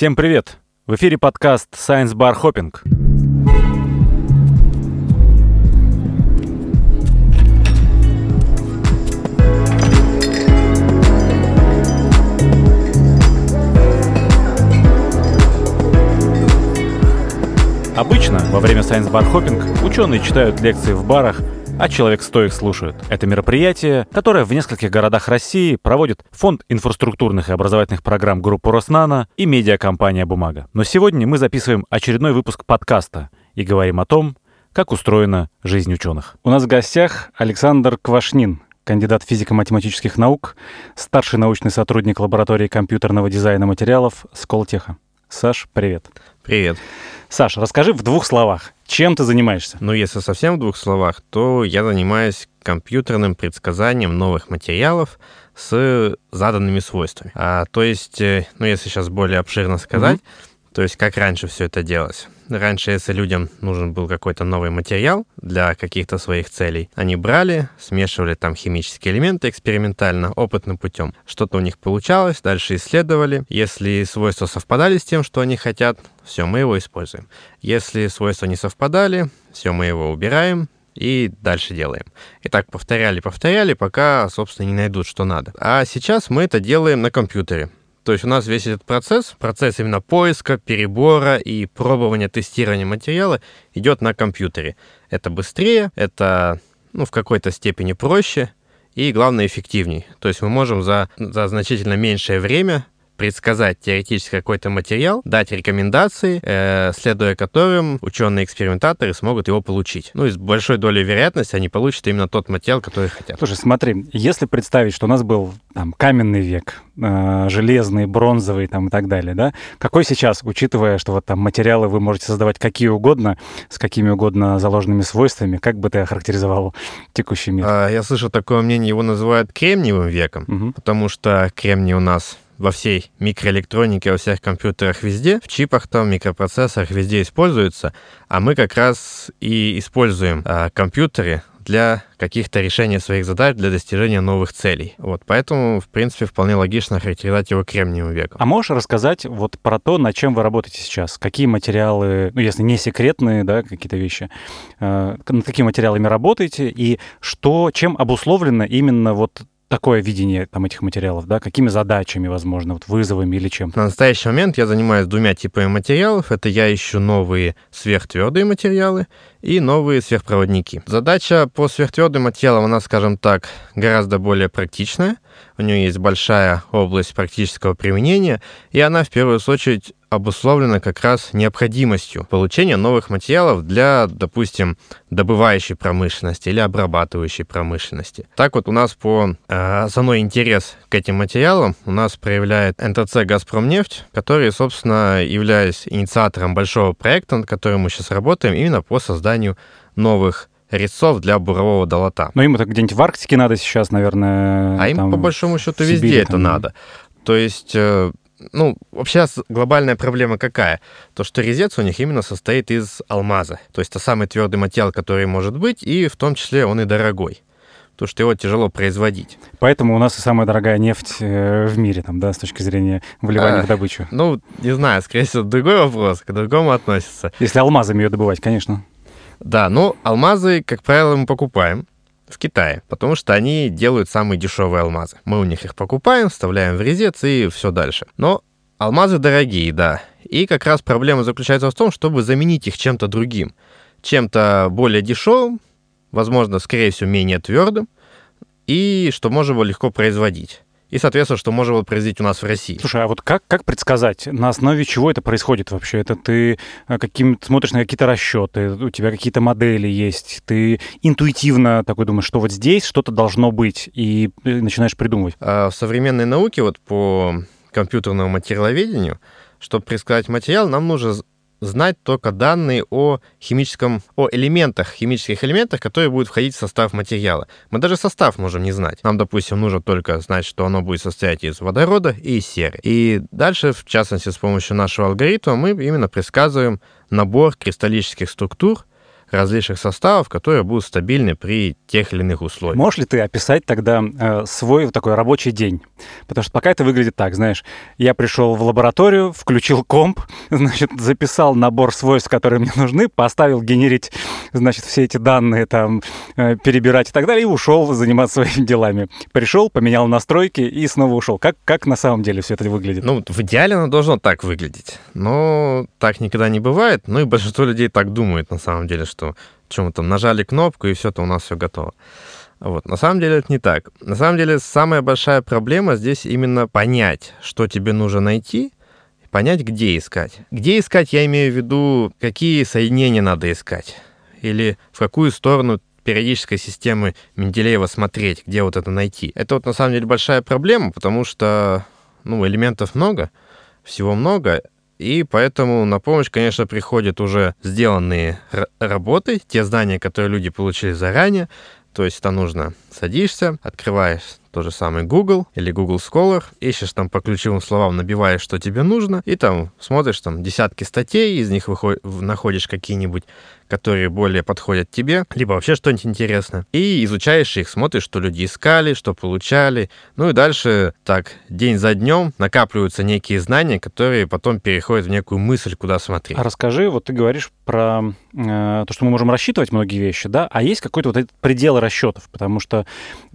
Всем привет! В эфире подкаст Science Bar Hopping. Обычно во время Science Bar Hopping ученые читают лекции в барах, а человек стоек слушают. Это мероприятие, которое в нескольких городах России проводит Фонд инфраструктурных и образовательных программ группы Роснана и медиакомпания «Бумага». Но сегодня мы записываем очередной выпуск подкаста и говорим о том, как устроена жизнь ученых. У нас в гостях Александр Квашнин, кандидат физико-математических наук, старший научный сотрудник лаборатории компьютерного дизайна материалов Сколтеха. Саш, привет. Привет. Саш, расскажи в двух словах, чем ты занимаешься? Ну, если совсем в двух словах, то я занимаюсь компьютерным предсказанием новых материалов с заданными свойствами. А, то есть, э, ну, если сейчас более обширно сказать, mm-hmm. то есть как раньше все это делалось. Раньше, если людям нужен был какой-то новый материал для каких-то своих целей, они брали, смешивали там химические элементы экспериментально, опытным путем. Что-то у них получалось, дальше исследовали. Если свойства совпадали с тем, что они хотят, все, мы его используем. Если свойства не совпадали, все, мы его убираем, и дальше делаем. И так повторяли, повторяли, пока, собственно, не найдут, что надо. А сейчас мы это делаем на компьютере. То есть у нас весь этот процесс, процесс именно поиска, перебора и пробования, тестирования материала идет на компьютере. Это быстрее, это ну, в какой-то степени проще и, главное, эффективней. То есть мы можем за, за значительно меньшее время предсказать теоретически какой-то материал, дать рекомендации, э, следуя которым ученые-экспериментаторы смогут его получить. Ну и с большой долей вероятности они получат именно тот материал, который хотят. Слушай, смотри, если представить, что у нас был там каменный век, э, железный, бронзовый там и так далее, да, какой сейчас, учитывая, что вот там материалы вы можете создавать какие угодно, с какими угодно заложенными свойствами, как бы ты охарактеризовал текущий мир? А, я слышал такое мнение, его называют кремниевым веком, угу. потому что кремний у нас во всей микроэлектронике, во всех компьютерах везде, в чипах там, микропроцессорах везде используется, а мы как раз и используем а, компьютеры для каких-то решений своих задач, для достижения новых целей. Вот, поэтому, в принципе, вполне логично характеризовать его кремниевым веком. А можешь рассказать вот про то, над чем вы работаете сейчас? Какие материалы, ну, если не секретные, да, какие-то вещи, э, над какими материалами работаете и что, чем обусловлено именно вот такое видение там этих материалов, да? Какими задачами, возможно, вот вызовами или чем? На настоящий момент я занимаюсь двумя типами материалов. Это я ищу новые сверхтвердые материалы и новые сверхпроводники. Задача по сверхтвердым материалам, она, скажем так, гораздо более практичная. У нее есть большая область практического применения, и она в первую очередь обусловлено как раз необходимостью получения новых материалов для, допустим, добывающей промышленности или обрабатывающей промышленности. Так вот у нас по э, основной интерес к этим материалам у нас проявляет НТЦ «Газпромнефть», который, собственно, являясь инициатором большого проекта, над которым мы сейчас работаем, именно по созданию новых резцов для бурового долота. Но им это где-нибудь в Арктике надо сейчас, наверное. А им, по большому счету, везде Сибири, это там... надо. То есть э, ну, вообще глобальная проблема какая? То, что резец у них именно состоит из алмаза. То есть это самый твердый материал, который может быть, и в том числе он и дорогой. Потому что его тяжело производить. Поэтому у нас и самая дорогая нефть э, в мире, там, да, с точки зрения вливания а, в добычу. Ну, не знаю, скорее всего, другой вопрос, к другому относится. Если алмазами ее добывать, конечно. Да, но алмазы, как правило, мы покупаем в Китае, потому что они делают самые дешевые алмазы. Мы у них их покупаем, вставляем в резец и все дальше. Но алмазы дорогие, да. И как раз проблема заключается в том, чтобы заменить их чем-то другим. Чем-то более дешевым, возможно, скорее всего, менее твердым, и что можно было легко производить и, соответственно, что можно было производить у нас в России. Слушай, а вот как, как предсказать, на основе чего это происходит вообще? Это ты э, каким смотришь на какие-то расчеты, у тебя какие-то модели есть, ты интуитивно такой думаешь, что вот здесь что-то должно быть, и начинаешь придумывать? А в современной науке, вот по компьютерному материаловедению, чтобы предсказать материал, нам нужно знать только данные о химическом, о элементах, химических элементах, которые будут входить в состав материала. Мы даже состав можем не знать. Нам, допустим, нужно только знать, что оно будет состоять из водорода и серы. И дальше, в частности, с помощью нашего алгоритма, мы именно предсказываем набор кристаллических структур, различных составов, которые будут стабильны при тех или иных условиях. Можешь ли ты описать тогда э, свой такой рабочий день? Потому что пока это выглядит так, знаешь, я пришел в лабораторию, включил комп, значит, записал набор свойств, которые мне нужны, поставил генерить, значит, все эти данные там, э, перебирать и так далее, и ушел заниматься своими делами. Пришел, поменял настройки и снова ушел. Как, как на самом деле все это выглядит? Ну, в идеале оно должно так выглядеть. Но так никогда не бывает. Ну и большинство людей так думают на самом деле, что чем там нажали кнопку, и все, то у нас все готово. Вот. На самом деле это не так. На самом деле самая большая проблема здесь именно понять, что тебе нужно найти, понять, где искать. Где искать, я имею в виду, какие соединения надо искать. Или в какую сторону периодической системы Менделеева смотреть, где вот это найти. Это вот на самом деле большая проблема, потому что ну, элементов много, всего много, и поэтому на помощь, конечно, приходят уже сделанные работы, те знания, которые люди получили заранее. То есть это нужно садишься, открываешь то же самое Google или Google Scholar, ищешь там по ключевым словам, набиваешь, что тебе нужно, и там смотришь там десятки статей, из них выходишь, находишь какие-нибудь которые более подходят тебе, либо вообще что-нибудь интересное. И изучаешь их, смотришь, что люди искали, что получали. Ну и дальше так день за днем накапливаются некие знания, которые потом переходят в некую мысль, куда смотреть. А расскажи, вот ты говоришь про э, то, что мы можем рассчитывать многие вещи, да, а есть какой-то вот этот предел расчетов, потому что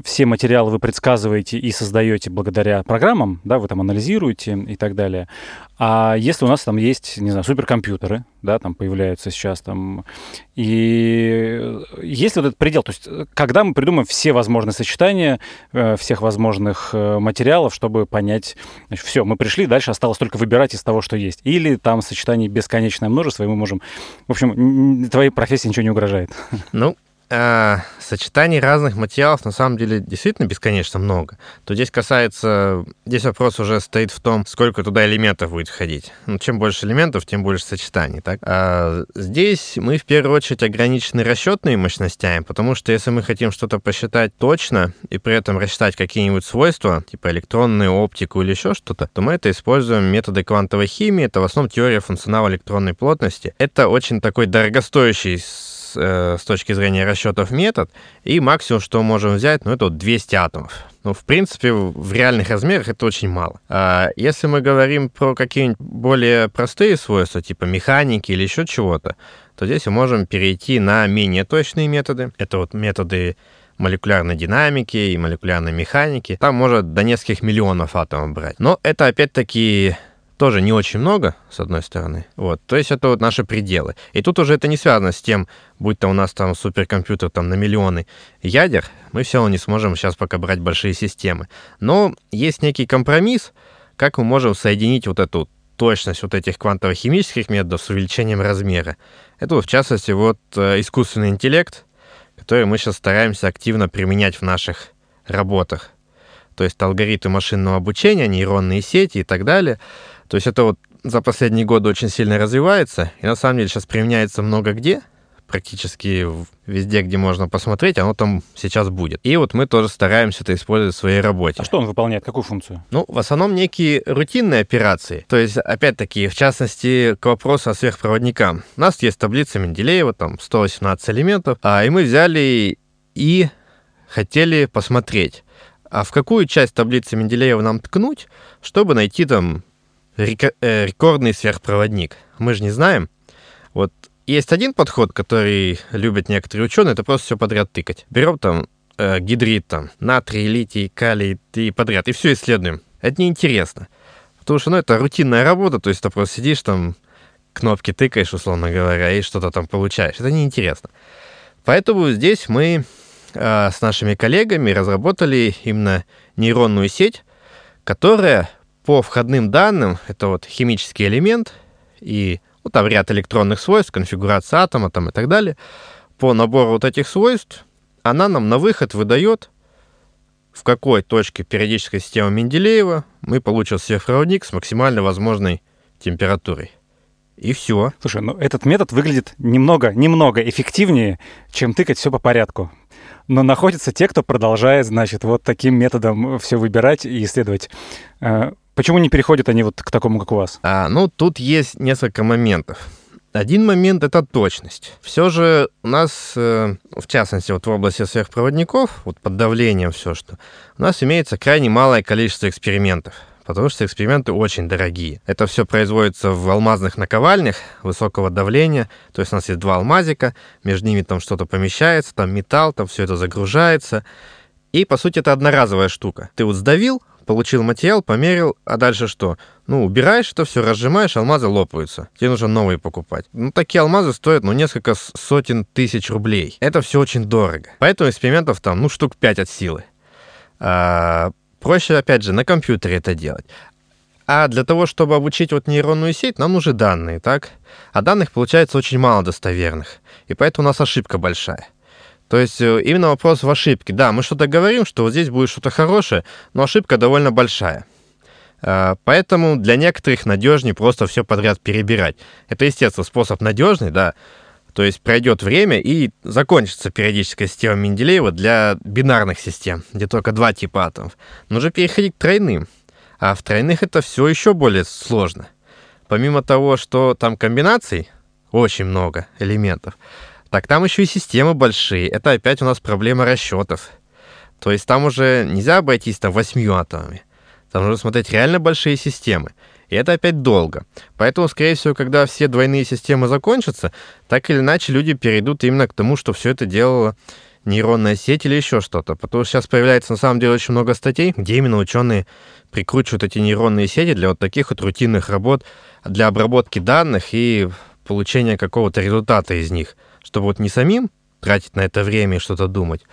все материалы вы предсказываете и создаете благодаря программам, да, вы там анализируете и так далее. А если у нас там есть, не знаю, суперкомпьютеры, да, там появляются сейчас там. И есть вот этот предел, то есть когда мы придумаем все возможные сочетания э, всех возможных э, материалов, чтобы понять, значит, все, мы пришли, дальше осталось только выбирать из того, что есть. Или там сочетаний бесконечное множество, и мы можем... В общем, твоей профессии ничего не угрожает. Ну, э, сочетаний разных материалов на самом деле действительно бесконечно много. То здесь касается, здесь вопрос уже стоит в том, сколько туда элементов будет входить. Ну, чем больше элементов, тем больше сочетаний, так? А здесь мы в первую очередь ограничены расчетными мощностями, потому что если мы хотим что-то посчитать точно и при этом рассчитать какие-нибудь свойства, типа электронную оптику или еще что-то, то мы это используем методы квантовой химии, это в основном теория функционала электронной плотности. Это очень такой дорогостоящий с точки зрения расчетов метод, и максимум, что мы можем взять, ну, это вот 200 атомов. Ну, в принципе, в реальных размерах это очень мало. А если мы говорим про какие-нибудь более простые свойства, типа механики или еще чего-то, то здесь мы можем перейти на менее точные методы. Это вот методы молекулярной динамики и молекулярной механики. Там может до нескольких миллионов атомов брать. Но это опять-таки тоже не очень много, с одной стороны. Вот, то есть это вот наши пределы. И тут уже это не связано с тем, будь то у нас там суперкомпьютер там на миллионы ядер, мы все равно не сможем сейчас пока брать большие системы. Но есть некий компромисс, как мы можем соединить вот эту точность вот этих квантово-химических методов с увеличением размера. Это, в частности, вот э, искусственный интеллект, который мы сейчас стараемся активно применять в наших работах. То есть алгоритмы машинного обучения, нейронные сети и так далее — то есть это вот за последние годы очень сильно развивается, и на самом деле сейчас применяется много где, практически везде, где можно посмотреть, оно там сейчас будет. И вот мы тоже стараемся это использовать в своей работе. А что он выполняет? Какую функцию? Ну, в основном некие рутинные операции. То есть, опять-таки, в частности, к вопросу о сверхпроводникам. У нас есть таблица Менделеева, там 118 элементов, а, и мы взяли и хотели посмотреть, а в какую часть таблицы Менделеева нам ткнуть, чтобы найти там Э, рекордный сверхпроводник. Мы же не знаем. Вот есть один подход, который любят некоторые ученые, это просто все подряд тыкать. Берем там э, гидрид, там, натрий, литий, калий и подряд, и все исследуем. Это неинтересно. Потому что, ну, это рутинная работа, то есть ты просто сидишь там, кнопки тыкаешь, условно говоря, и что-то там получаешь. Это неинтересно. Поэтому здесь мы э, с нашими коллегами разработали именно нейронную сеть, которая по входным данным, это вот химический элемент и ну, там ряд электронных свойств, конфигурация атома там и так далее, по набору вот этих свойств она нам на выход выдает, в какой точке периодической системы Менделеева мы получим сверхпроводник с максимально возможной температурой. И все. Слушай, ну этот метод выглядит немного, немного эффективнее, чем тыкать все по порядку. Но находятся те, кто продолжает, значит, вот таким методом все выбирать и исследовать. Почему не переходят они вот к такому, как у вас? А, ну, тут есть несколько моментов. один момент — это точность. Все же у нас, э, в частности, вот в области сверхпроводников, вот под давлением все, что у нас имеется крайне малое количество экспериментов потому что эксперименты очень дорогие. Это все производится в алмазных наковальнях высокого давления, то есть у нас есть два алмазика, между ними там что-то помещается, там металл, там все это загружается, и, по сути, это одноразовая штука. Ты вот сдавил, получил материал, померил, а дальше что? Ну, убираешь это все, разжимаешь, алмазы лопаются. Тебе нужно новые покупать. Ну, такие алмазы стоят, ну, несколько сотен тысяч рублей. Это все очень дорого. Поэтому экспериментов там, ну, штук 5 от силы. А, проще, опять же, на компьютере это делать. А для того, чтобы обучить вот нейронную сеть, нам нужны данные, так? А данных получается очень мало достоверных. И поэтому у нас ошибка большая. То есть э, именно вопрос в ошибке. Да, мы что-то говорим, что вот здесь будет что-то хорошее, но ошибка довольно большая. А, поэтому для некоторых надежнее просто все подряд перебирать. Это, естественно, способ надежный, да. То есть пройдет время и закончится периодическая система Менделеева для бинарных систем, где только два типа атомов. Нужно переходить к тройным. А в тройных это все еще более сложно. Помимо того, что там комбинаций очень много элементов, так там еще и системы большие. Это опять у нас проблема расчетов. То есть там уже нельзя обойтись там восьмью атомами. Там нужно смотреть реально большие системы. И это опять долго. Поэтому, скорее всего, когда все двойные системы закончатся, так или иначе люди перейдут именно к тому, что все это делало нейронная сеть или еще что-то. Потому что сейчас появляется на самом деле очень много статей, где именно ученые прикручивают эти нейронные сети для вот таких вот рутинных работ, для обработки данных и получения какого-то результата из них чтобы вот не самим тратить на это время и что-то думать,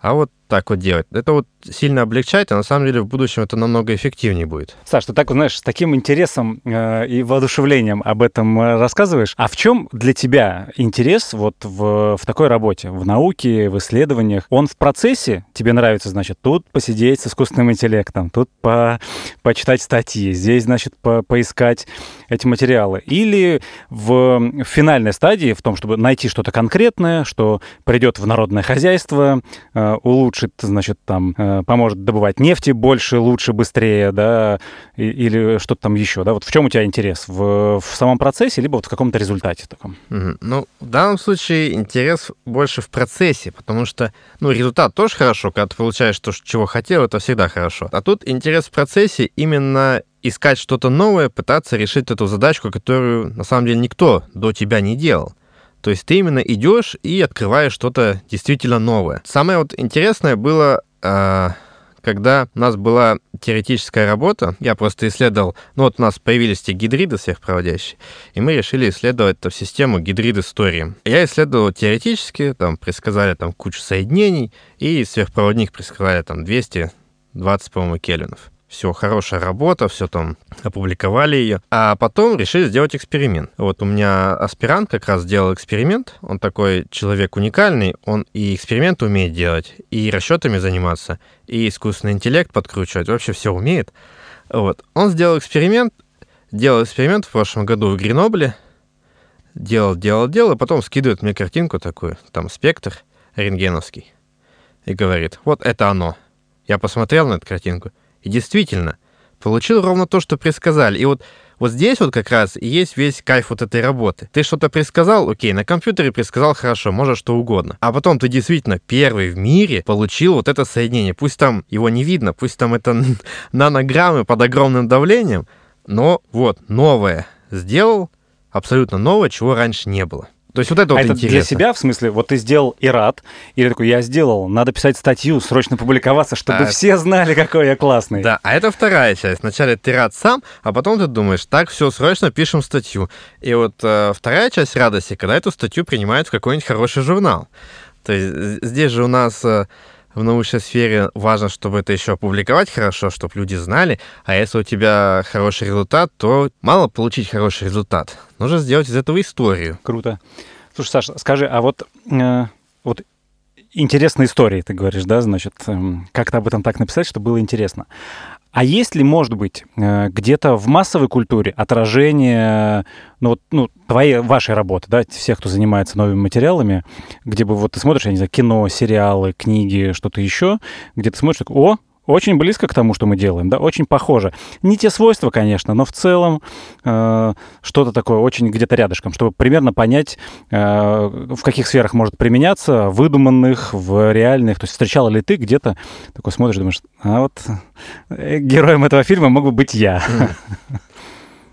а вот так вот делать. Это вот сильно облегчает, а на самом деле в будущем это намного эффективнее будет. Саш, ты так, знаешь, с таким интересом э, и воодушевлением об этом э, рассказываешь. А в чем для тебя интерес вот в, в такой работе, в науке, в исследованиях? Он в процессе? Тебе нравится, значит, тут посидеть с искусственным интеллектом, тут по, почитать статьи, здесь, значит, по, поискать эти материалы? Или в, в финальной стадии, в том, чтобы найти что-то конкретное, что придет в народное хозяйство, э, улучшит, значит, там, э, поможет добывать нефти больше, лучше, быстрее, да, или что-то там еще, да? Вот в чем у тебя интерес? В, в самом процессе, либо вот в каком-то результате таком? Ну, в данном случае интерес больше в процессе, потому что, ну, результат тоже хорошо, когда ты получаешь то, чего хотел, это всегда хорошо. А тут интерес в процессе именно искать что-то новое, пытаться решить эту задачку, которую на самом деле никто до тебя не делал. То есть ты именно идешь и открываешь что-то действительно новое. Самое вот интересное было а, когда у нас была теоретическая работа, я просто исследовал, ну вот у нас появились те гидриды сверхпроводящие, и мы решили исследовать эту систему гидриды с торием. Я исследовал теоретически, там предсказали там кучу соединений, и сверхпроводник предсказали там 220, по-моему, кельвинов все, хорошая работа, все там опубликовали ее. А потом решили сделать эксперимент. Вот у меня аспирант как раз сделал эксперимент. Он такой человек уникальный, он и эксперимент умеет делать, и расчетами заниматься, и искусственный интеллект подкручивать, вообще все умеет. Вот. Он сделал эксперимент, делал эксперимент в прошлом году в Гренобле, делал, делал, делал, и потом скидывает мне картинку такую, там спектр рентгеновский, и говорит, вот это оно. Я посмотрел на эту картинку, и действительно, получил ровно то, что предсказали. И вот, вот здесь вот как раз и есть весь кайф вот этой работы. Ты что-то предсказал, окей, на компьютере предсказал хорошо, может что угодно. А потом ты действительно первый в мире получил вот это соединение. Пусть там его не видно, пусть там это нанограммы под огромным давлением, но вот новое сделал, абсолютно новое, чего раньше не было. То есть вот это а вот это интересно. для себя, в смысле, вот ты сделал и рад, или такой, я сделал, надо писать статью, срочно публиковаться, чтобы а, все знали, какой я классный. Да, а это вторая часть. Вначале ты рад сам, а потом ты думаешь, так, все, срочно пишем статью. И вот э, вторая часть радости, когда эту статью принимают в какой-нибудь хороший журнал. То есть здесь же у нас... Э, в научной сфере важно, чтобы это еще опубликовать хорошо, чтобы люди знали. А если у тебя хороший результат, то мало получить хороший результат. Нужно сделать из этого историю. Круто. Слушай, Саша, скажи, а вот, э, вот интересные истории, ты говоришь, да, значит, э, как-то об этом так написать, чтобы было интересно. А есть ли, может быть, э, где-то в массовой культуре отражение, ну, вот, ну, твоей, вашей работы, да, всех, кто занимается новыми материалами, где бы вот ты смотришь, я не знаю, кино, сериалы, книги, что-то еще, где ты смотришь, так, о, очень близко к тому, что мы делаем, да, очень похоже. Не те свойства, конечно, но в целом э, что-то такое очень где-то рядышком, чтобы примерно понять, э, в каких сферах может применяться, выдуманных, в реальных. То есть встречала ли ты где-то, такой смотришь, думаешь, а вот э, героем этого фильма мог бы быть я.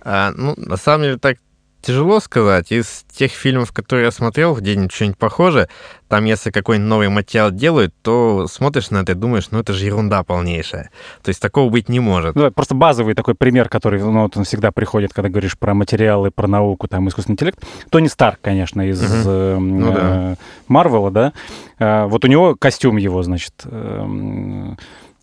А, ну, на самом деле, так тяжело сказать. Из тех фильмов, которые я смотрел, где-нибудь что-нибудь похоже, там, если какой-нибудь новый материал делают, то смотришь на это и думаешь, ну, это же ерунда полнейшая. То есть такого быть не может. Ну, просто базовый такой пример, который ну, вот он всегда приходит, когда говоришь про материалы, про науку, там, искусственный интеллект. Тони Старк, конечно, из угу. э, ну, да. Марвела, да. Э, вот у него костюм его, значит, э,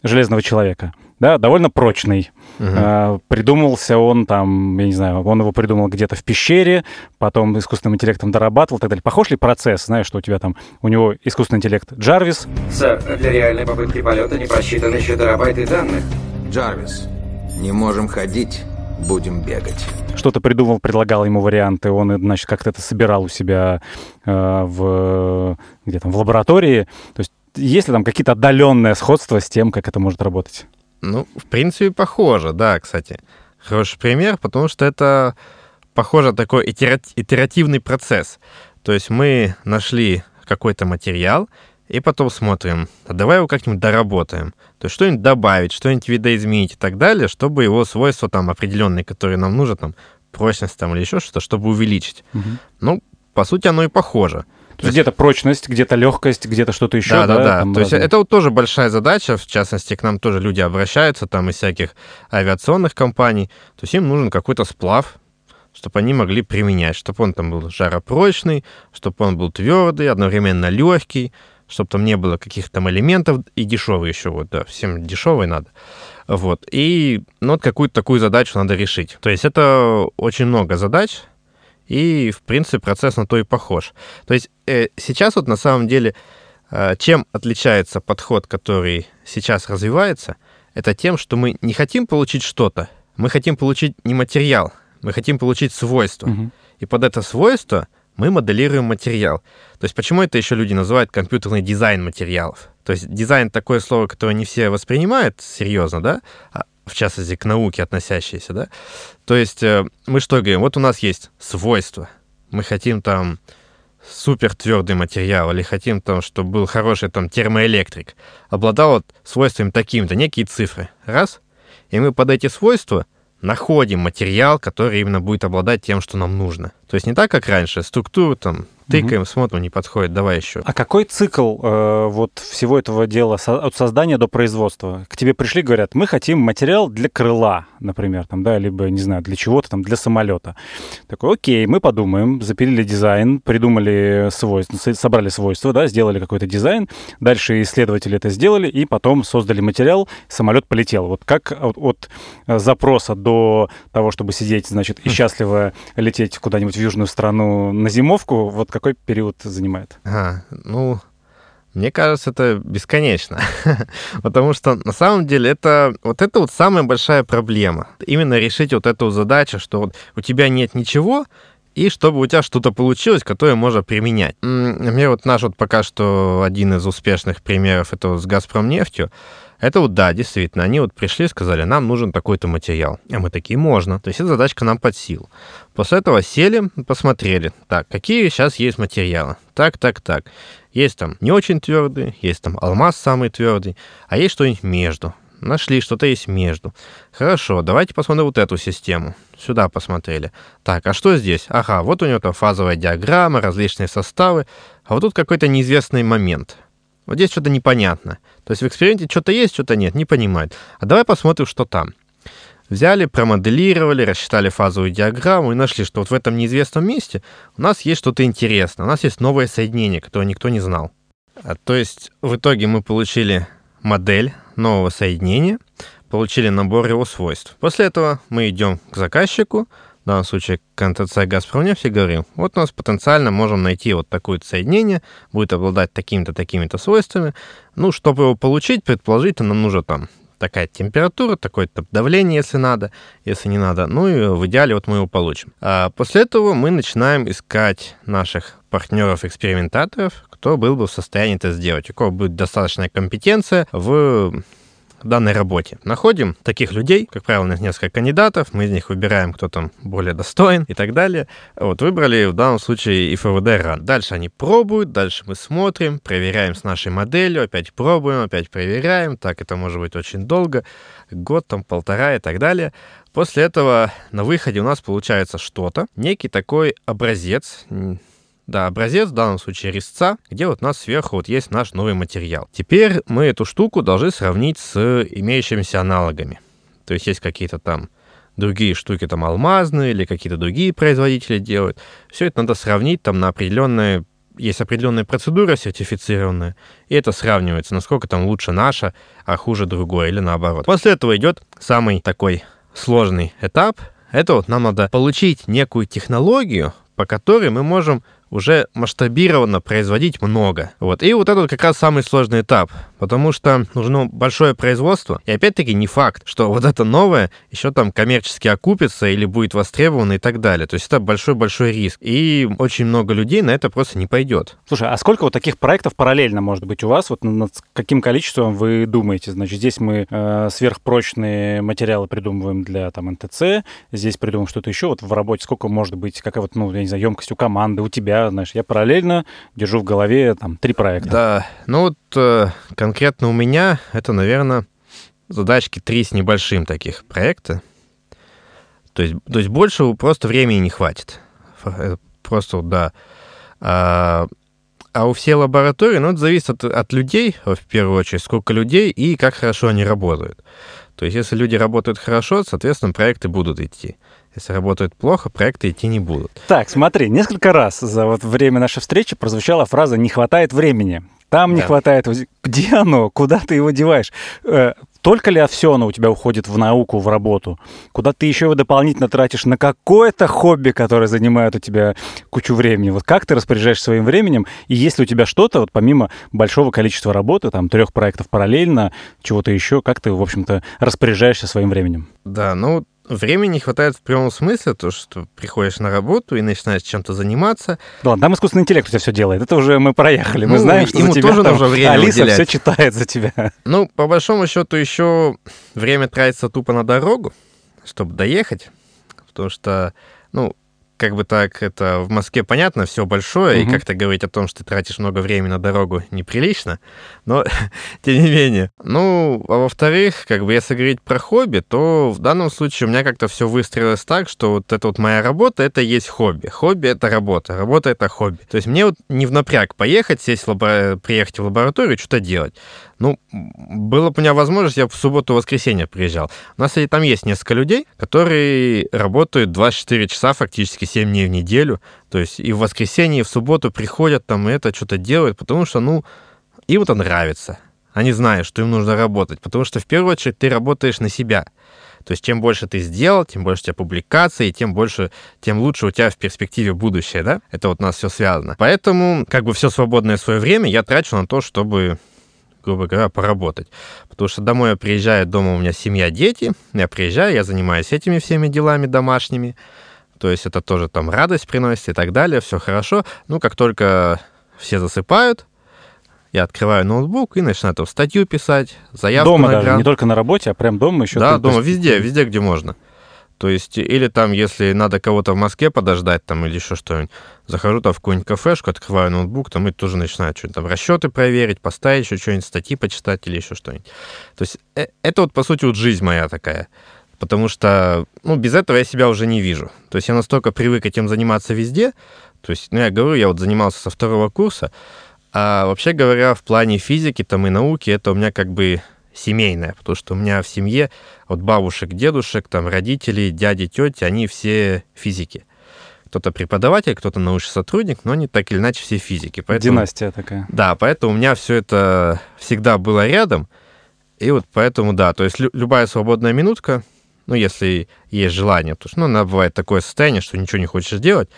Железного человека да, довольно прочный. Угу. Придумался он там, я не знаю, он его придумал где-то в пещере, потом искусственным интеллектом дорабатывал и так далее. Похож ли процесс, знаешь, что у тебя там, у него искусственный интеллект Джарвис? Сэр, для реальной попытки полета не просчитаны еще терабайты данных. Джарвис, не можем ходить, будем бегать. Что-то придумал, предлагал ему варианты, он, значит, как-то это собирал у себя э, в, где там, в лаборатории. То есть есть ли там какие-то отдаленные сходства с тем, как это может работать? Ну, в принципе, похоже, да, кстати. Хороший пример, потому что это, похоже, такой итеративный процесс. То есть мы нашли какой-то материал, и потом смотрим, а давай его как-нибудь доработаем. То есть что-нибудь добавить, что-нибудь видоизменить и так далее, чтобы его свойства там определенные, которые нам нужны, там, прочность там или еще что-то, чтобы увеличить. Угу. Ну, по сути, оно и похоже. То есть где-то прочность, где-то легкость, где-то что-то еще. Да, да, да. да. То есть это вот тоже большая задача, в частности, к нам тоже люди обращаются там из всяких авиационных компаний. То есть им нужен какой-то сплав, чтобы они могли применять, чтобы он там был жаропрочный, чтобы он был твердый, одновременно легкий, чтобы там не было каких-то там элементов и дешевый еще, вот, да, всем дешевый надо. Вот, и, ну, вот какую-то такую задачу надо решить. То есть это очень много задач, и, в принципе, процесс на то и похож. То есть э, сейчас вот на самом деле, э, чем отличается подход, который сейчас развивается, это тем, что мы не хотим получить что-то, мы хотим получить не материал, мы хотим получить свойство. Угу. И под это свойство мы моделируем материал. То есть почему это еще люди называют компьютерный дизайн материалов? То есть дизайн такое слово, которое не все воспринимают серьезно, да? В частности, к науке относящиеся, да. То есть э, мы что говорим? Вот у нас есть свойства. Мы хотим там супер твердый материал, или хотим там, чтобы был хороший там термоэлектрик, обладал вот свойствами такими-то, некие цифры. Раз. И мы под эти свойства находим материал, который именно будет обладать тем, что нам нужно. То есть не так, как раньше, структуру там тыкаем, угу. смотрим, не подходит, давай еще. А какой цикл э, вот всего этого дела со, от создания до производства? К тебе пришли, говорят, мы хотим материал для крыла, например, там, да, либо, не знаю, для чего-то там, для самолета. Такой, окей, мы подумаем, запилили дизайн, придумали свойства, собрали свойства, да, сделали какой-то дизайн, дальше исследователи это сделали, и потом создали материал, самолет полетел. Вот как от, от запроса до того, чтобы сидеть, значит, и хм. счастливо лететь куда-нибудь южную страну на зимовку, вот какой период занимает? А, ну, мне кажется, это бесконечно. Потому что на самом деле это вот это вот самая большая проблема. Именно решить вот эту задачу, что вот у тебя нет ничего, и чтобы у тебя что-то получилось, которое можно применять. Например, вот наш вот пока что один из успешных примеров это вот с Газпром нефтью. Это вот да, действительно, они вот пришли и сказали, нам нужен такой-то материал. А мы такие, можно. То есть эта задачка нам под силу. После этого сели, посмотрели, так, какие сейчас есть материалы. Так, так, так. Есть там не очень твердый, есть там алмаз самый твердый, а есть что-нибудь между. Нашли, что-то есть между. Хорошо, давайте посмотрим вот эту систему. Сюда посмотрели. Так, а что здесь? Ага, вот у него там фазовая диаграмма, различные составы. А вот тут какой-то неизвестный момент. Вот здесь что-то непонятно. То есть в эксперименте что-то есть, что-то нет, не понимают. А давай посмотрим, что там. Взяли, промоделировали, рассчитали фазовую диаграмму и нашли, что вот в этом неизвестном месте у нас есть что-то интересное. У нас есть новое соединение, которое никто не знал. А, то есть в итоге мы получили модель нового соединения, получили набор его свойств. После этого мы идем к заказчику, в данном случае к НТЦ «Газпромнефть» и говорим, вот у нас потенциально можем найти вот такое соединение, будет обладать такими-то, такими-то свойствами. Ну, чтобы его получить, предположительно, нам нужно там такая температура, такое-то давление, если надо, если не надо. Ну и в идеале вот мы его получим. А после этого мы начинаем искать наших партнеров-экспериментаторов, кто был бы в состоянии это сделать, у кого будет достаточная компетенция в данной работе. Находим таких людей, как правило, у нас несколько кандидатов, мы из них выбираем, кто там более достоин и так далее. Вот, выбрали в данном случае ИФВД РАН. Дальше они пробуют, дальше мы смотрим, проверяем с нашей моделью, опять пробуем, опять проверяем. Так это может быть очень долго, год, там, полтора и так далее. После этого на выходе у нас получается что-то, некий такой образец, да, образец, в данном случае резца, где вот у нас сверху вот есть наш новый материал. Теперь мы эту штуку должны сравнить с имеющимися аналогами. То есть есть какие-то там другие штуки, там алмазные или какие-то другие производители делают. Все это надо сравнить там на определенные есть определенная процедура сертифицированная, и это сравнивается, насколько там лучше наша, а хуже другое, или наоборот. После этого идет самый такой сложный этап. Это вот нам надо получить некую технологию, по которой мы можем уже масштабированно производить много. Вот. И вот это как раз самый сложный этап, потому что нужно большое производство. И опять-таки не факт, что вот это новое еще там коммерчески окупится или будет востребовано и так далее. То есть это большой-большой риск. И очень много людей на это просто не пойдет. Слушай, а сколько вот таких проектов параллельно может быть у вас? Вот над каким количеством вы думаете? Значит, здесь мы э, сверхпрочные материалы придумываем для там НТЦ, здесь придумываем что-то еще. Вот в работе сколько может быть, какая вот, ну, я не знаю, емкость у команды, у тебя, знаешь, я параллельно держу в голове там три проекта. Да, ну вот э, конкретно у меня это, наверное, задачки три с небольшим таких проекта. То есть, то есть больше просто времени не хватит. Э, просто, да. А, а у всей лаборатории, ну, это зависит от, от людей, в первую очередь, сколько людей и как хорошо они работают. То есть, если люди работают хорошо, соответственно, проекты будут идти. Если работают плохо, проекты идти не будут. Так, смотри, несколько раз за вот время нашей встречи прозвучала фраза «не хватает времени». Там не да. хватает. Где оно? Куда ты его деваешь? Э, только ли все оно у тебя уходит в науку, в работу? Куда ты еще его дополнительно тратишь на какое-то хобби, которое занимает у тебя кучу времени? Вот как ты распоряжаешься своим временем? И есть ли у тебя что-то, вот помимо большого количества работы, там, трех проектов параллельно, чего-то еще, как ты, в общем-то, распоряжаешься своим временем? Да, ну, Времени не хватает в прямом смысле, то, что приходишь на работу и начинаешь чем-то заниматься. Да ладно, там искусственный интеллект у тебя все делает. Это уже мы проехали. Мы ну, знаем, что ему за тебя тоже нужно время Алиса выделять. все читает за тебя. Ну, по большому счету, еще время тратится тупо на дорогу, чтобы доехать. Потому что, ну, как бы так, это в Москве понятно, все большое, угу. и как-то говорить о том, что ты тратишь много времени на дорогу, неприлично, но тем не менее. Ну, а во-вторых, как бы если говорить про хобби, то в данном случае у меня как-то все выстроилось так, что вот эта вот моя работа, это есть хобби. Хобби — это работа, работа — это хобби. То есть мне вот не в напряг поехать, сесть в лабора... приехать в лабораторию, что-то делать. Ну, было бы у меня возможность, я в субботу-воскресенье приезжал. У нас там есть несколько людей, которые работают 24 часа, фактически 7 дней в неделю. То есть и в воскресенье, и в субботу приходят там и это что-то делают, потому что, ну, им это нравится. Они знают, что им нужно работать, потому что в первую очередь ты работаешь на себя. То есть чем больше ты сделал, тем больше у тебя публикаций, тем больше, тем лучше у тебя в перспективе будущее, да? Это вот у нас все связано. Поэтому как бы все свободное свое время я трачу на то, чтобы грубо говоря, поработать. Потому что домой я приезжаю, дома у меня семья, дети, я приезжаю, я занимаюсь этими всеми делами домашними, то есть это тоже там радость приносит и так далее, все хорошо. Ну, как только все засыпают, я открываю ноутбук и начинаю там статью писать, заявку Дома на даже, не только на работе, а прям дома еще. Да, дома, везде, везде, где можно. То есть, или там, если надо кого-то в Москве подождать, там, или еще что-нибудь, захожу там в какую-нибудь кафешку, открываю ноутбук, там, и тоже начинаю что-нибудь там расчеты проверить, поставить еще что-нибудь, статьи почитать или еще что-нибудь. То есть, э, это вот, по сути, вот жизнь моя такая. Потому что, ну, без этого я себя уже не вижу. То есть, я настолько привык этим заниматься везде, то есть, ну, я говорю, я вот занимался со второго курса, а вообще говоря, в плане физики там и науки, это у меня как бы семейная, потому что у меня в семье от бабушек, дедушек, там родителей, дяди, тети, они все физики. Кто-то преподаватель, кто-то научный сотрудник, но они так или иначе все физики. Поэтому, Династия такая. Да, поэтому у меня все это всегда было рядом. И вот поэтому, да, то есть лю- любая свободная минутка, ну, если есть желание, то ну, она бывает такое состояние, что ничего не хочешь делать.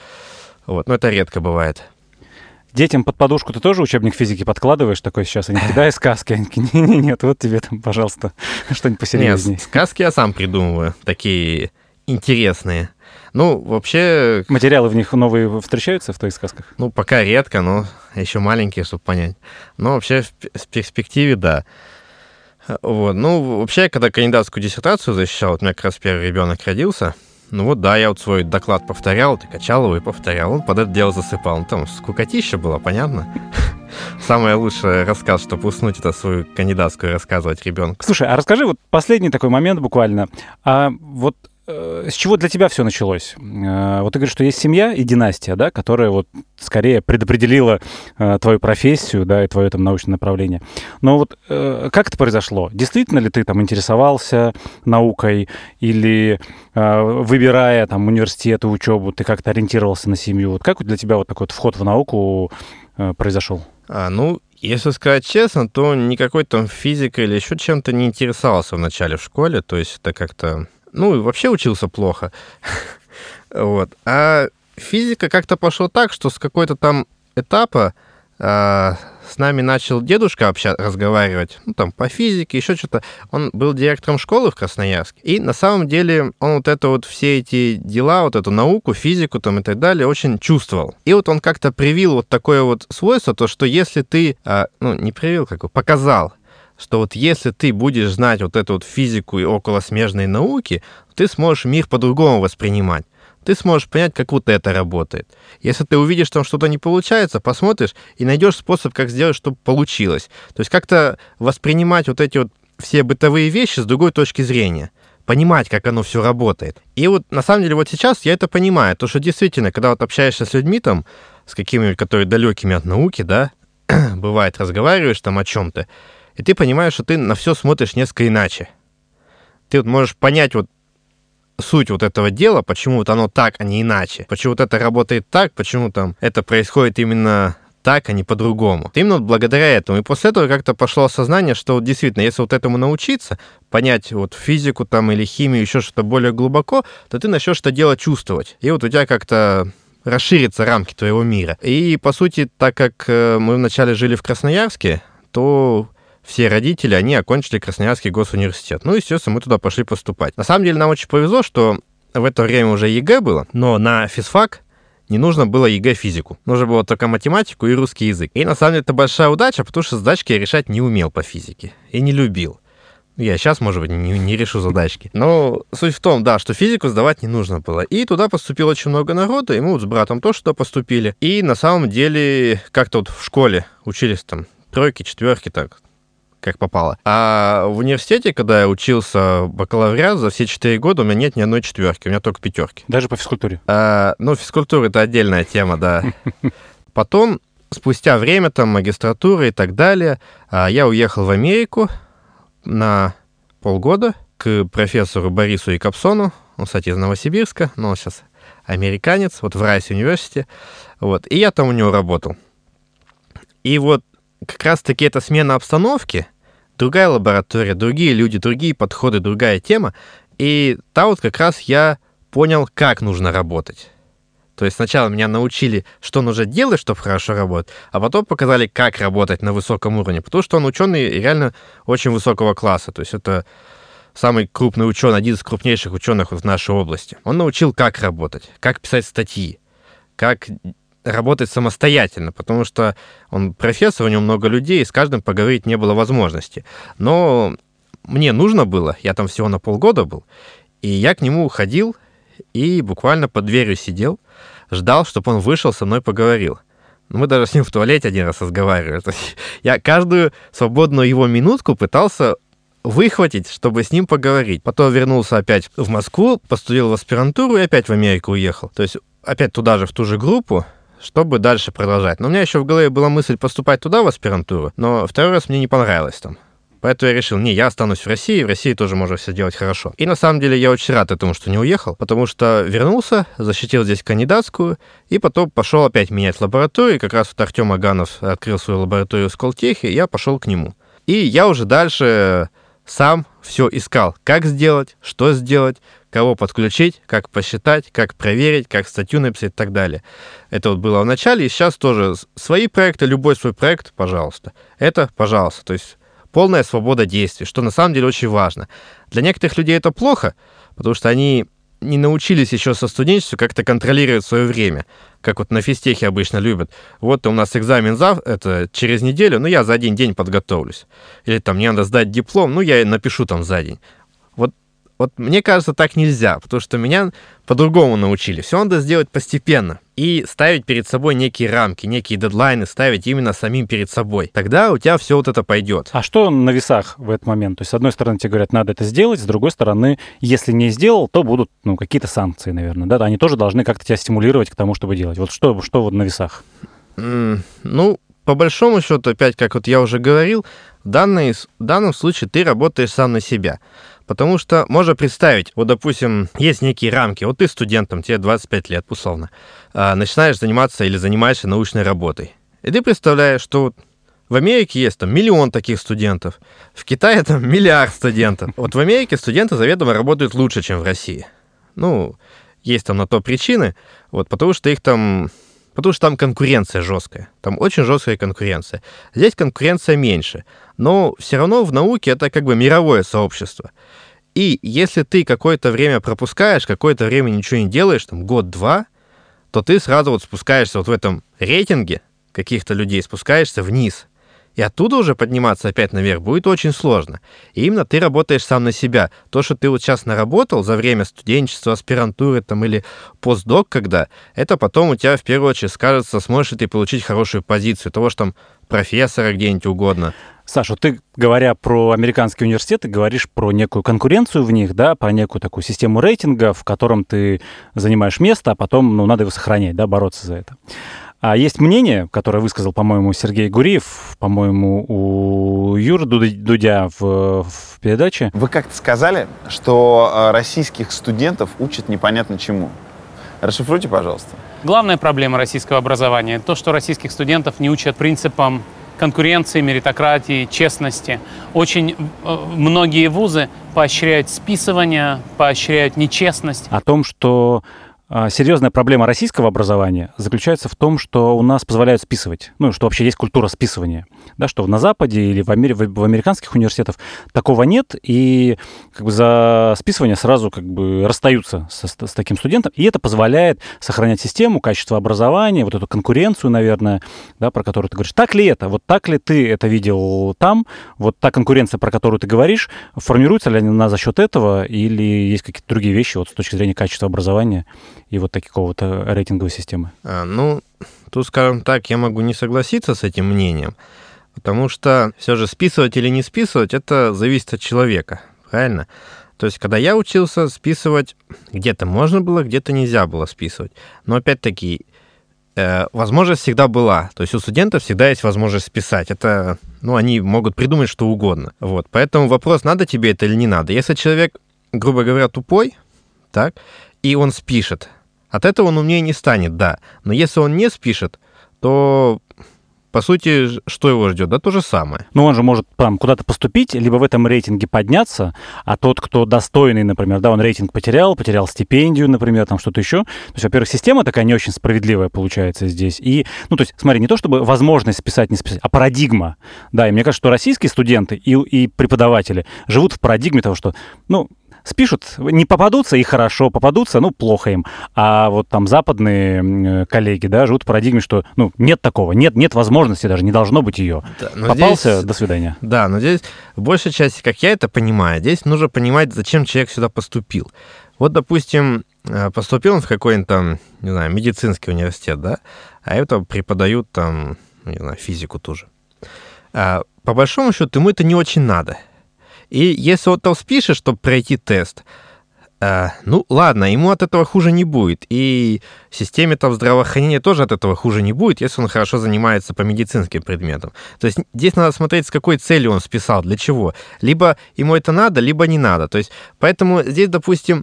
Вот, но это редко бывает. Детям под подушку ты тоже учебник физики подкладываешь такой сейчас? Они кидай сказки. Они такие, не, не, нет, вот тебе там, пожалуйста, что-нибудь посерьезнее. Нет, сказки я сам придумываю, такие интересные. Ну, вообще... Материалы в них новые встречаются в твоих сказках? Ну, пока редко, но еще маленькие, чтобы понять. Но вообще в перспективе, да. Вот. Ну, вообще, когда кандидатскую диссертацию защищал, вот у меня как раз первый ребенок родился, ну вот да, я вот свой доклад повторял, ты качал его и повторял. Он под это дело засыпал. Ну там скукотища была, понятно. Самое лучшее рассказ, чтобы уснуть, это свою кандидатскую рассказывать ребенку. Слушай, а расскажи вот последний такой момент буквально. А вот с чего для тебя все началось? Э, вот ты говоришь, что есть семья и династия, да, которая вот скорее предопределила э, твою профессию, да, и твое там научное направление. Но вот как это произошло? Действительно ли ты там интересовался наукой или выбирая там университет и учебу, ты как-то ориентировался на семью? Вот как для тебя вот такой вот вход в науку произошел? А, ну, если сказать честно, то никакой там физикой или еще чем-то не интересовался в начале в школе. То есть это как-то ну, и вообще учился плохо. вот. А физика как-то пошла так, что с какой-то там этапа а, с нами начал дедушка общаться, разговаривать, ну, там, по физике, еще что-то. Он был директором школы в Красноярске. И на самом деле он вот это вот все эти дела, вот эту науку, физику там и так далее очень чувствовал. И вот он как-то привил вот такое вот свойство, то, что если ты, а, ну, не привил, как бы, показал, что вот если ты будешь знать вот эту вот физику и околосмежные науки, ты сможешь мир по-другому воспринимать. Ты сможешь понять, как вот это работает. Если ты увидишь, там что-то не получается, посмотришь и найдешь способ, как сделать, чтобы получилось. То есть как-то воспринимать вот эти вот все бытовые вещи с другой точки зрения понимать, как оно все работает. И вот на самом деле вот сейчас я это понимаю, то что действительно, когда вот общаешься с людьми там, с какими-нибудь, которые далекими от науки, да, бывает, разговариваешь там о чем-то, и ты понимаешь, что ты на все смотришь несколько иначе. Ты вот можешь понять вот суть вот этого дела, почему вот оно так, а не иначе. Почему вот это работает так, почему там это происходит именно так, а не по-другому. Именно вот благодаря этому. И после этого как-то пошло осознание, что вот действительно, если вот этому научиться, понять вот физику там или химию, еще что-то более глубоко, то ты начнешь это дело чувствовать. И вот у тебя как-то расширятся рамки твоего мира. И, по сути, так как э, мы вначале жили в Красноярске, то все родители, они окончили Красноярский госуниверситет. Ну, естественно, мы туда пошли поступать. На самом деле нам очень повезло, что в это время уже ЕГЭ было, но на физфак не нужно было ЕГЭ физику. Нужно было только математику и русский язык. И на самом деле это большая удача, потому что задачки я решать не умел по физике. И не любил. Я сейчас, может быть, не, не решу задачки. Но суть в том, да, что физику сдавать не нужно было. И туда поступило очень много народа, и мы вот с братом тоже туда поступили. И на самом деле как-то вот в школе учились там тройки, четверки, так, как попало. А в университете, когда я учился бакалавриат, за все четыре года у меня нет ни одной четверки, у меня только пятерки. Даже по физкультуре? А, ну, физкультура — это отдельная тема, да. Потом, спустя время, там, магистратура и так далее, а, я уехал в Америку на полгода к профессору Борису Якобсону, он, кстати, из Новосибирска, но он сейчас американец, вот в Райс университете, вот, и я там у него работал. И вот как раз-таки эта смена обстановки, другая лаборатория, другие люди, другие подходы, другая тема. И там вот как раз я понял, как нужно работать. То есть сначала меня научили, что нужно делать, чтобы хорошо работать, а потом показали, как работать на высоком уровне. Потому что он ученый реально очень высокого класса. То есть это самый крупный ученый, один из крупнейших ученых в нашей области. Он научил, как работать, как писать статьи, как работать самостоятельно, потому что он профессор, у него много людей, и с каждым поговорить не было возможности. Но мне нужно было, я там всего на полгода был, и я к нему ходил и буквально под дверью сидел, ждал, чтобы он вышел, со мной поговорил. Мы даже с ним в туалете один раз разговаривали. Я каждую свободную его минутку пытался выхватить, чтобы с ним поговорить. Потом вернулся опять в Москву, поступил в аспирантуру и опять в Америку уехал. То есть опять туда же, в ту же группу, чтобы дальше продолжать. Но у меня еще в голове была мысль поступать туда, в аспирантуру, но второй раз мне не понравилось там. Поэтому я решил, не, я останусь в России, в России тоже можно все делать хорошо. И на самом деле я очень рад этому, что не уехал, потому что вернулся, защитил здесь кандидатскую, и потом пошел опять менять лабораторию. Как раз вот Артем Аганов открыл свою лабораторию в Сколтехе, и я пошел к нему. И я уже дальше сам все искал, как сделать, что сделать, кого подключить, как посчитать, как проверить, как статью написать и так далее. Это вот было в начале, и сейчас тоже свои проекты, любой свой проект, пожалуйста. Это, пожалуйста, то есть полная свобода действий, что на самом деле очень важно. Для некоторых людей это плохо, потому что они не научились еще со студенчеством как-то контролировать свое время. как вот на физтехе обычно любят. Вот у нас экзамен зав это через неделю, ну я за один день подготовлюсь. Или там мне надо сдать диплом, ну я напишу там за день. Вот вот мне кажется, так нельзя, потому что меня по-другому научили. Все надо сделать постепенно и ставить перед собой некие рамки, некие дедлайны, ставить именно самим перед собой. Тогда у тебя все вот это пойдет. А что на весах в этот момент? То есть, с одной стороны, тебе говорят, надо это сделать, с другой стороны, если не сделал, то будут ну, какие-то санкции, наверное. Да? Они тоже должны как-то тебя стимулировать к тому, чтобы делать. Вот что, что вот на весах? Mm, ну, по большому счету, опять, как вот я уже говорил, в, данной, в данном случае ты работаешь сам на себя. Потому что можно представить, вот, допустим, есть некие рамки. Вот ты студентом, тебе 25 лет, условно, а, начинаешь заниматься или занимаешься научной работой. И ты представляешь, что в Америке есть там миллион таких студентов, в Китае там миллиард студентов. Вот в Америке студенты заведомо работают лучше, чем в России. Ну, есть там на то причины, вот, потому что их там потому что там конкуренция жесткая. Там очень жесткая конкуренция. Здесь конкуренция меньше. Но все равно в науке это как бы мировое сообщество. И если ты какое-то время пропускаешь, какое-то время ничего не делаешь, там год-два, то ты сразу вот спускаешься вот в этом рейтинге каких-то людей, спускаешься вниз. И оттуда уже подниматься опять наверх будет очень сложно. И именно ты работаешь сам на себя. То, что ты вот сейчас наработал за время студенчества, аспирантуры там, или постдок, когда, это потом у тебя в первую очередь скажется, сможешь ли ты получить хорошую позицию, того, что там профессора где-нибудь угодно. Саша, ты, говоря про американские университеты, говоришь про некую конкуренцию в них, да, про некую такую систему рейтинга, в котором ты занимаешь место, а потом, ну, надо его сохранять, да, бороться за это. А есть мнение, которое высказал, по-моему, Сергей Гуриев, по-моему, у Юры Дудя в, в передаче. Вы как-то сказали, что а, российских студентов учат непонятно чему. Расшифруйте, пожалуйста. Главная проблема российского образования – то, что российских студентов не учат принципам конкуренции, меритократии, честности. Очень э, многие вузы поощряют списывание, поощряют нечестность. О том, что а, серьезная проблема российского образования заключается в том, что у нас позволяют списывать, ну, что вообще есть культура списывания, да, что на Западе или в, Амери... в американских университетах такого нет, и как бы за списывание сразу как бы расстаются с, с таким студентом, и это позволяет сохранять систему, качество образования, вот эту конкуренцию, наверное, да, про которую ты говоришь. Так ли это? Вот так ли ты это видел там? Вот та конкуренция, про которую ты говоришь, формируется ли она за счет этого, или есть какие-то другие вещи вот с точки зрения качества образования? и вот такого-то рейтинговой системы? А, ну, тут, скажем так, я могу не согласиться с этим мнением, потому что все же списывать или не списывать, это зависит от человека, правильно? То есть, когда я учился, списывать где-то можно было, где-то нельзя было списывать. Но опять-таки, э, возможность всегда была. То есть у студентов всегда есть возможность списать. Это, ну, они могут придумать что угодно. Вот. Поэтому вопрос, надо тебе это или не надо. Если человек, грубо говоря, тупой, так, и он спишет, от этого он умнее не станет, да. Но если он не спишет, то по сути, что его ждет? Да то же самое. Ну, он же может там куда-то поступить, либо в этом рейтинге подняться, а тот, кто достойный, например, да, он рейтинг потерял, потерял стипендию, например, там что-то еще. То есть, во-первых, система такая не очень справедливая получается здесь. И, ну, то есть, смотри, не то чтобы возможность списать, не списать, а парадигма. Да, и мне кажется, что российские студенты и, и преподаватели живут в парадигме того, что, ну, спишут, не попадутся и хорошо, попадутся, ну, плохо им. А вот там западные коллеги, да, живут в парадигме, что, ну, нет такого, нет, нет возможности даже, не должно быть ее. Да, Попался, здесь, до свидания. Да, но здесь в большей части, как я это понимаю, здесь нужно понимать, зачем человек сюда поступил. Вот, допустим, э, поступил он в какой-нибудь там, не знаю, медицинский университет, да, а это преподают там, не знаю, физику тоже. А, по большому счету, ему это не очень надо – и если вот там спишет, чтобы пройти тест, э, ну ладно, ему от этого хуже не будет. И системе там здравоохранения тоже от этого хуже не будет, если он хорошо занимается по медицинским предметам. То есть здесь надо смотреть, с какой целью он списал, для чего. Либо ему это надо, либо не надо. То есть поэтому здесь, допустим,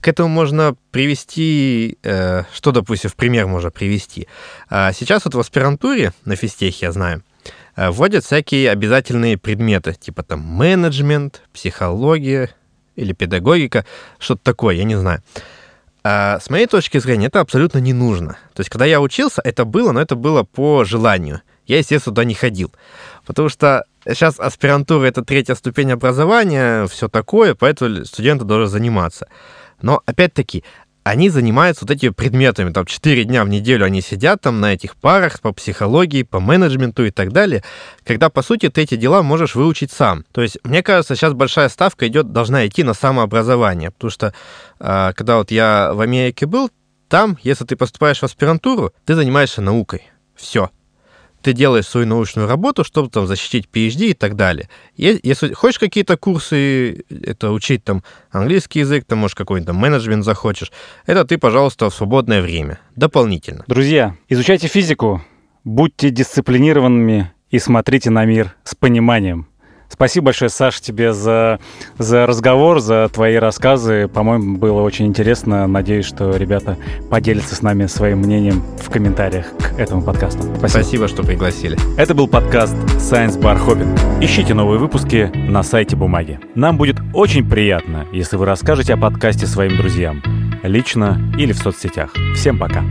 к этому можно привести, э, что, допустим, в пример можно привести. А сейчас вот в аспирантуре на физтехе, я знаю, Э, вводят всякие обязательные предметы, типа там менеджмент, психология или педагогика, что-то такое, я не знаю. А с моей точки зрения, это абсолютно не нужно. То есть, когда я учился, это было, но это было по желанию. Я, естественно, туда не ходил. Потому что сейчас аспирантура — это третья ступень образования, все такое, поэтому студенты должны заниматься. Но, опять-таки, они занимаются вот этими предметами. Там 4 дня в неделю они сидят там на этих парах по психологии, по менеджменту и так далее, когда, по сути, ты эти дела можешь выучить сам. То есть, мне кажется, сейчас большая ставка идет, должна идти на самообразование, потому что а, когда вот я в Америке был, там, если ты поступаешь в аспирантуру, ты занимаешься наукой. Все ты делаешь свою научную работу, чтобы там защитить PhD и так далее. Если хочешь какие-то курсы, это учить там английский язык, там, может, какой-то менеджмент захочешь, это ты, пожалуйста, в свободное время, дополнительно. Друзья, изучайте физику, будьте дисциплинированными и смотрите на мир с пониманием. Спасибо большое, Саша, тебе за, за разговор, за твои рассказы. По-моему, было очень интересно. Надеюсь, что ребята поделятся с нами своим мнением в комментариях к этому подкасту. Спасибо, Спасибо что пригласили. Это был подкаст Science Bar Hopping. Ищите новые выпуски на сайте Бумаги. Нам будет очень приятно, если вы расскажете о подкасте своим друзьям. Лично или в соцсетях. Всем пока.